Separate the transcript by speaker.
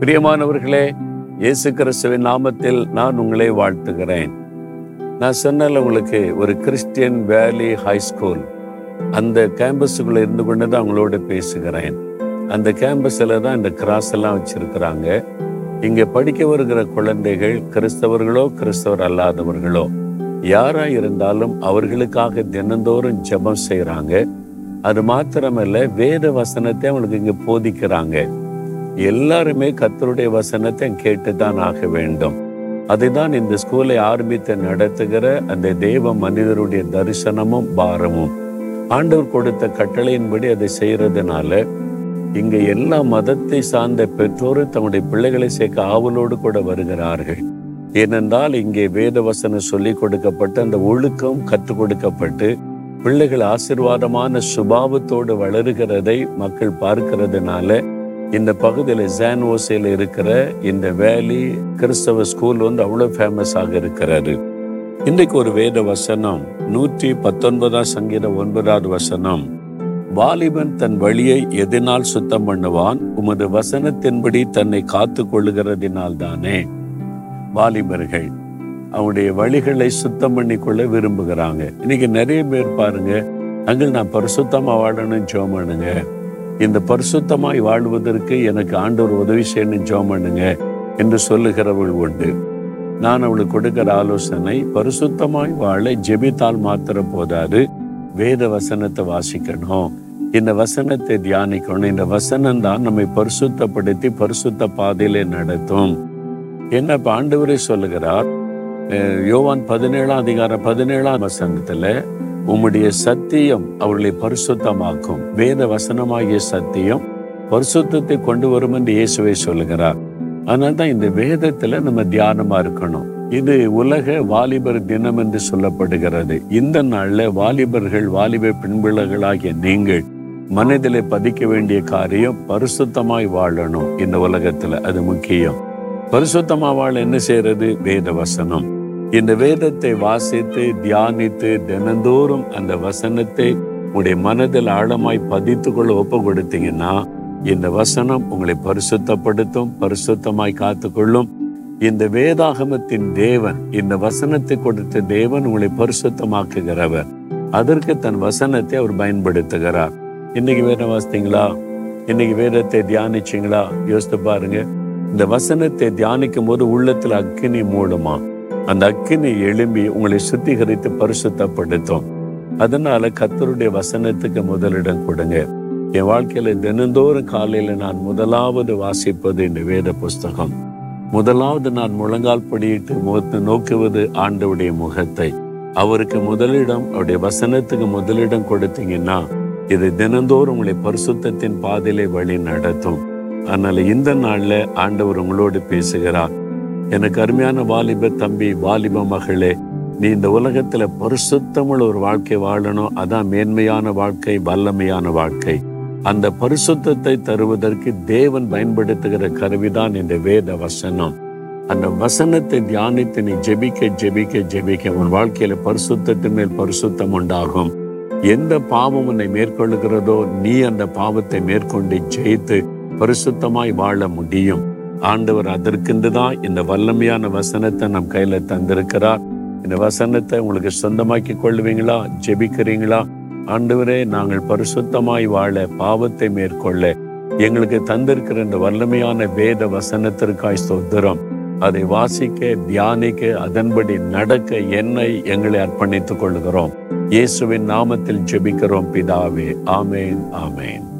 Speaker 1: பிரியமானவர்களே இயேசு கிறிஸ்துவின் நாமத்தில் நான் உங்களை வாழ்த்துகிறேன். நான் சொன்னல உங்களுக்கு ஒரு கிறிஸ்டியன் வேலி ஹை ஸ்கூல். அந்த கேம்பஸுக்குள்ளே இருந்து கொண்டு தான் அவங்களோட பேசுகிறேன். அந்த கேம்பஸில் தான் இந்த கிராஸ் எல்லாம் வச்சிருக்கிறாங்க. இங்கே படிக்க வருகிற குழந்தைகள் கிறிஸ்தவர்களோ கிறிஸ்தவர் அல்லாதவர்களோ யாராக இருந்தாலும் அவர்களுக்காக தினந்தோறும் ஜெபம் செய்கிறாங்க அது மாத்திரமல்ல வேத வசனத்தை அவங்களுக்கு இங்கே போதிக்கிறாங்க. எல்லாருமே கத்தருடைய வசனத்தை கேட்டுதான் ஆக வேண்டும். அதுதான் இந்த ஸ்கூலை ஆரம்பித்து நடத்துகிற அந்த தேவ மனிதருடைய தரிசனமும் பாரமும். ஆண்டவர் கொடுத்த கட்டளையின்படி அதை செய்யறதுனால இங்க எல்லா மதத்தை சார்ந்த பெற்றோரும் தம்முடைய பிள்ளைகளை சேர்க்க ஆவலோடு கூட வருகிறார்கள். ஏனென்றால் இங்கே வேத வசனம் சொல்லிக் கொடுக்கப்பட்டு அந்த ஒழுக்கம் கற்றுக் கொடுக்கப்பட்டு பிள்ளைகள் ஆசிர்வாதமான சுபாவத்தோடு வளருகிறதை மக்கள் பார்க்கிறதுனால இந்த பகுதியில் ஜான்வோசையில் இருக்கிற இந்த வேலி கிறிஸ்தவ ஸ்கூல் வந்து அவ்வளோ ஃபேமஸாக இருக்கிறாரு இன்றைக்கு ஒரு வேத வசனம் நூற்றி பத்தொன்பதாம் சங்கீத ஒன்பதாவது வசனம். வாலிபன் தன் வழியை எதனால் சுத்தம் பண்ணுவான் உமது வசனத்தின்படி தன்னை காத்து கொள்ளுகிறதினால் தானே. வாலிபர்கள் அவனுடைய வழிகளை சுத்தம் பண்ணி கொள்ள விரும்புகிறாங்க. இன்னைக்கு நிறைய பேர் பாருங்க அங்கே நான் பரிசுத்தமாக வாழணும் ஜோம் பண்ணுங்க. இந்த பரிசுத்தமாய் வாழ்வதற்கு எனக்கு ஆண்டவர் உதவி செய்யணும் ஜோம் பண்ணுங்க என்று சொல்லுகிறவள் உண்டு. நான் அவளுக்கு கொடுக்கிற ஆலோசனை பரிசுத்தமாய் வாழ ஜெபித்தால் மாத்திர போதாது. வேத வசனத்தை வாசிக்கணும். இந்த வசனத்தை தியானிக்கணும். இந்த வசனம் தான் நம்மை பரிசுத்தப்படுத்தி பரிசுத்த பாதையிலே நடத்தும். என்ன இப்ப ஆண்டவரே சொல்லுகிறார்? யோவான் பதினேழாம் அதிகாரம் பதினேழாம் வசனத்துல உம்முடைய சத்தியம் அவர்களை பரிசுத்தமாக்கும். வேத வசனமாகிய சத்தியம் பரிசுத்தத்தை கொண்டு வரும் என்று இயேசுவை சொல்லுகிறார். அதனால தான் இந்த வேதத்துல நம்ம தியானமா இருக்கணும். இது உலக வாலிபர் தினம் என்று சொல்லப்படுகிறது. இந்த நாள்ல வாலிபர்கள் வாலிப பின்புலர்களாகிய நீங்கள் மனதிலே பதிக்க வேண்டிய காரியம் பரிசுத்தமாய் வாழணும். இந்த உலகத்துல அது முக்கியம். பரிசுத்தமா வாழ என்ன செய்யறது? வேத வசனம். இந்த வேதத்தை வாசித்து தியானித்து தினந்தோறும் அந்த வசனத்தை உங்களுடைய மனதில் ஆழமாய் பதித்து கொள்ள ஒப்பு கொடுத்தீங்கன்னா இந்த வசனம் உங்களை பரிசுத்தப்படுத்தும் பரிசுத்தமாய் காத்துக்கொள்ளும். இந்த வேதாகமத்தின் தேவன் இந்த வசனத்தை கொடுத்த தேவன் உங்களை பரிசுத்தமாக்குகிறவர். அதற்கு தன் வசனத்தை அவர் பயன்படுத்துகிறார். இன்னைக்கு வேதம் வாசித்தீங்களா? இன்னைக்கு வேதத்தை தியானிச்சீங்களா? யோசித்து பாருங்க. இந்த வசனத்தை தியானிக்கும் போது உள்ளத்துல அக்னி மூடுமா? அந்த அக்கினி எழும்பி உங்களை சுத்திகரித்து பரிசுத்தப்படுத்தும். அதனால கத்தருடைய வசனத்துக்கு முதலிடம் கொடுங்க. என் வாழ்க்கையில தினந்தோறும் காலையில நான் முதலாவது வாசிப்பது இந்த வேத புஸ்தகம். முதலாவது நான் முழங்கால் படியிட்டு முகத்தை நோக்குவது ஆண்டவுடைய முகத்தை. அவருக்கு முதலிடம் அவருடைய வசனத்துக்கு முதலிடம் கொடுத்தீங்கன்னா இது தினந்தோறும் உங்களை பரிசுத்தத்தின் பாதையிலே வழி நடத்தும். அதனால இந்த நாள்ல ஆண்டவர் உங்களோடு பேசுகிறார். எனக்கு அருமையான வாலிப தம்பி வாலிப மகளே நீ இந்த உலகத்துல பரிசுத்தமுள்ள ஒரு வாழ்க்கை வாழணும். அதான் மேன்மையான வாழ்க்கை வல்லமையான வாழ்க்கை. அந்த பரிசுத்தத்தை தருவதற்கு தேவன் பயன்படுத்துகிற கருவிதான் இந்த வேத வசனம். அந்த வசனத்தை தியானித்து நீ ஜெபிக்க ஜெபிக்க ஜெபிக்க உன் வாழ்க்கையில பரிசுத்தத்தின் மேல் பரிசுத்தம் உண்டாகும். எந்த பாவம் உன்னை மேற்கொள்ளுகிறதோ நீ அந்த பாவத்தை மேற்கொண்டு ஜெயித்து பரிசுத்தமாய் வாழ முடியும். ஆண்டவர் அதற்கென்று தான் இந்த வல்லமையான வசனத்தை நம் கையில தந்திருக்கிறார். இந்த வசனத்தை உங்களுக்கு சொந்தமாக்கி கொள்ளுவீங்களா ஜெபிக்கிறீங்களா? ஆண்டவரே நாங்கள் பரிசுத்தமாய் வாழ பாவத்தை மேற்கொள்ள எங்களுக்கு தந்திருக்கிற இந்த வல்லமையான வேத வசனத்திற்காய் சொத்துறோம் அதை வாசிக்க தியானிக்க அதன்படி நடக்க என்னை எங்களை அர்ப்பணித்துக் கொள்கிறோம் இயேசுவின் நாமத்தில் ஜெபிக்கிறோம் பிதாவே. ஆமேன் ஆமேன்.